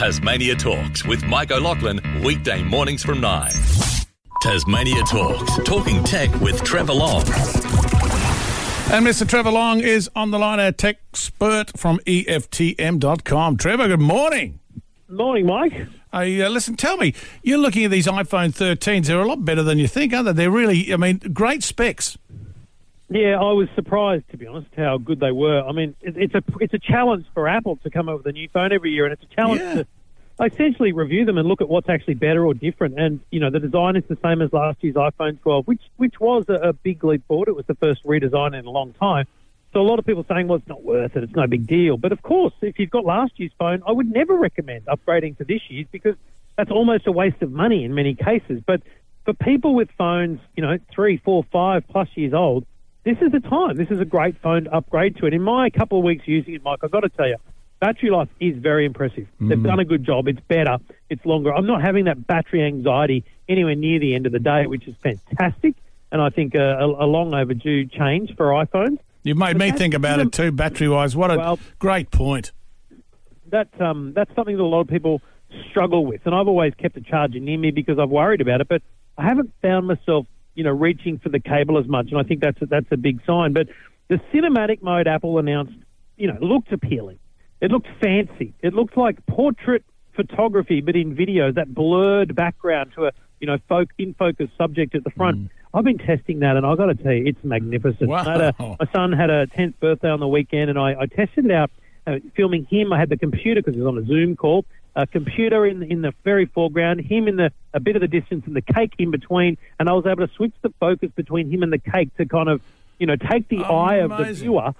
Tasmania Talks with Mike O'Loughlin, weekday mornings from 9. Tasmania Talks, talking tech with Trevor Long. And Mr. Trevor Long is on the line, our tech expert from EFTM.com. Trevor, good morning. Morning, Mike. Hey, uh, listen, tell me, you're looking at these iPhone 13s. They're a lot better than you think, aren't they? They're really, I mean, great specs. Yeah, I was surprised to be honest how good they were. I mean, it, it's a it's a challenge for Apple to come up with a new phone every year, and it's a challenge Yeah. to essentially review them and look at what's actually better or different. And you know, the design is the same as last year's iPhone 12, which which was a, a big leap forward. It was the first redesign in a long time. So a lot of people saying, well, it's not worth it. It's no big deal. But of course, if you've got last year's phone, I would never recommend upgrading to this year's because that's almost a waste of money in many cases. But for people with phones, you know, three, four, five plus years old, this is the time. This is a great phone to upgrade to it. In my couple of weeks using it, Mike, I've got to tell you, battery life is very impressive. They've done a good job. It's better. It's longer. I'm not having that battery anxiety anywhere near the end of the day, which is fantastic. And I think a, a, a long overdue change for iPhones. You've made me think about it too, battery wise. What a Well- great point. That's um, that's something that a lot of people struggle with, and I've always kept a charger near me because I've worried about it. But I haven't found myself, you know, reaching for the cable as much, and I think that's a, that's a big sign. But the cinematic mode Apple announced, you know, looked appealing. It looked fancy. It looked like portrait photography, but in video. That blurred background to a you know folk in focus subject at the front. I've been testing that, and I've got to tell you, it's magnificent. Wow. I had a- my son had a 10th birthday on the weekend, and I, I tested it out, uh, filming him. I had the computer because he was on a Zoom call. A computer in in the very foreground, him in the a bit of the distance, and the cake in between. And I was able to switch the focus between him and the cake to kind of, you know, take the oh, eye of the viewer.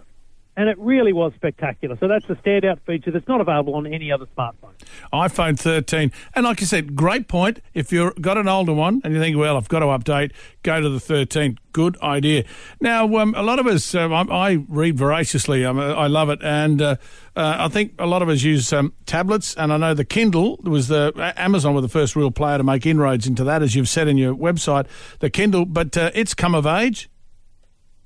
And it really was spectacular. So that's a standout feature that's not available on any other smartphone. iPhone 13. And like you said, great point. If you've got an older one and you think, well, I've got to update, go to the 13. Good idea. Now, um, a lot of us, um, I, I read voraciously. I love it. And uh, uh, I think a lot of us use um, tablets. And I know the Kindle was the Amazon were the first real player to make inroads into that, as you've said in your website, the Kindle. But uh, it's come of age.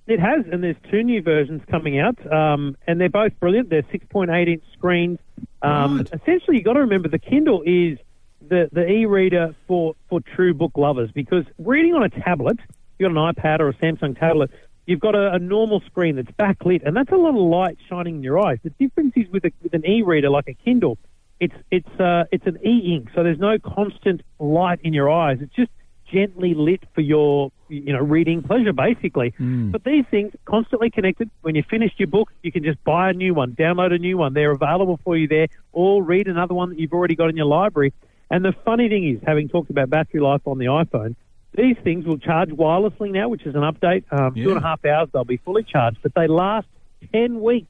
It has, and there's two new versions coming out, um, and they're both brilliant. They're 6.8 inch screens. Um, Right. Essentially, you've got to remember the Kindle is the, the e-reader for, for true book lovers because reading on a tablet, you've got an iPad or a Samsung tablet, you've got a, a normal screen that's backlit, and that's a lot of light shining in your eyes. The difference is with, a, with an e-reader like a Kindle, it's it's uh, it's an e-ink, so there's no constant light in your eyes. It's just gently lit for your you know reading pleasure basically. But these things constantly connected when you finished your book you can just buy a new one download a new one. They're available for you there or read another one that you've already got in your library. And the funny thing is having talked about battery life on the iphone these things will charge wirelessly now which is an update. Um, two and a Yeah. half hours they'll be fully charged but they last 10 weeks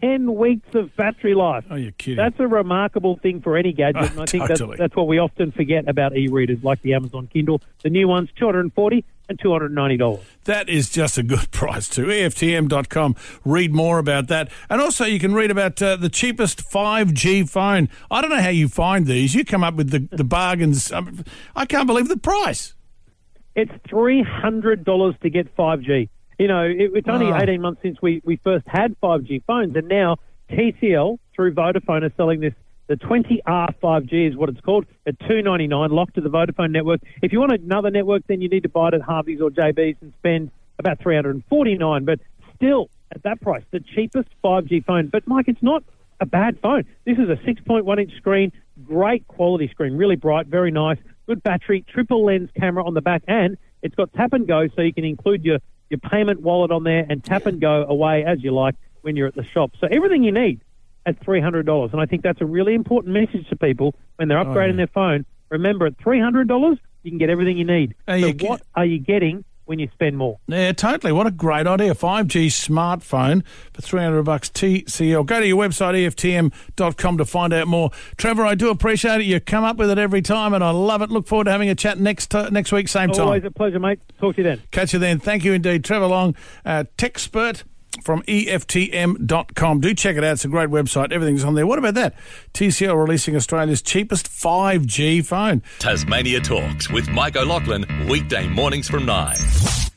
10 weeks of battery life Oh, you're kidding. that's a remarkable thing for any gadget, Oh, and I think totally. that's, that's what we often forget about e-readers like the Amazon Kindle. The new ones, 240 and $290. That is just a good price too. E EFTM.com. Read more about that. And also, you can read about uh, the cheapest 5G phone. I don't know how you find these. You come up with the, the bargains. Um, I can't believe the price. It's $300 to get 5G. You know, it, it's only Wow. 18 months since we, we first had 5G phones, and now TCL through Vodafone are selling this. The 20R 5G is what it's called at 299 locked to the Vodafone network. If you want another network, then you need to buy it at Harvey's or JB's and spend about 349. But still, at that price, the cheapest 5G phone. But Mike, it's not a bad phone. This is a 6.1 inch screen, great quality screen, really bright, very nice, good battery, triple lens camera on the back, and it's got tap and go, so you can include your your payment wallet on there and tap and go away as you like when you're at the shop. So everything you need at three hundred dollars, and I think that's a really important message to people when they're oh, upgrading yeah. their phone. Remember, at three hundred dollars, you can get everything you need. Hey, so you get- what are you getting when you spend more? Yeah, totally. What a great idea. 5G smartphone for 300 bucks TCL. Go to your website, EFTM.com, to find out more. Trevor, I do appreciate it. You come up with it every time, and I love it. Look forward to having a chat next uh, next week, same time. Always a pleasure, mate. Talk to you then. Catch you then. Thank you indeed. Trevor Long, uh, Techspert from EFTM.com. Do check it out. It's a great website. Everything's on there. What about that? TCL releasing Australia's cheapest 5G phone. Tasmania Talks with Mike O'Loughlin, weekday mornings from 9.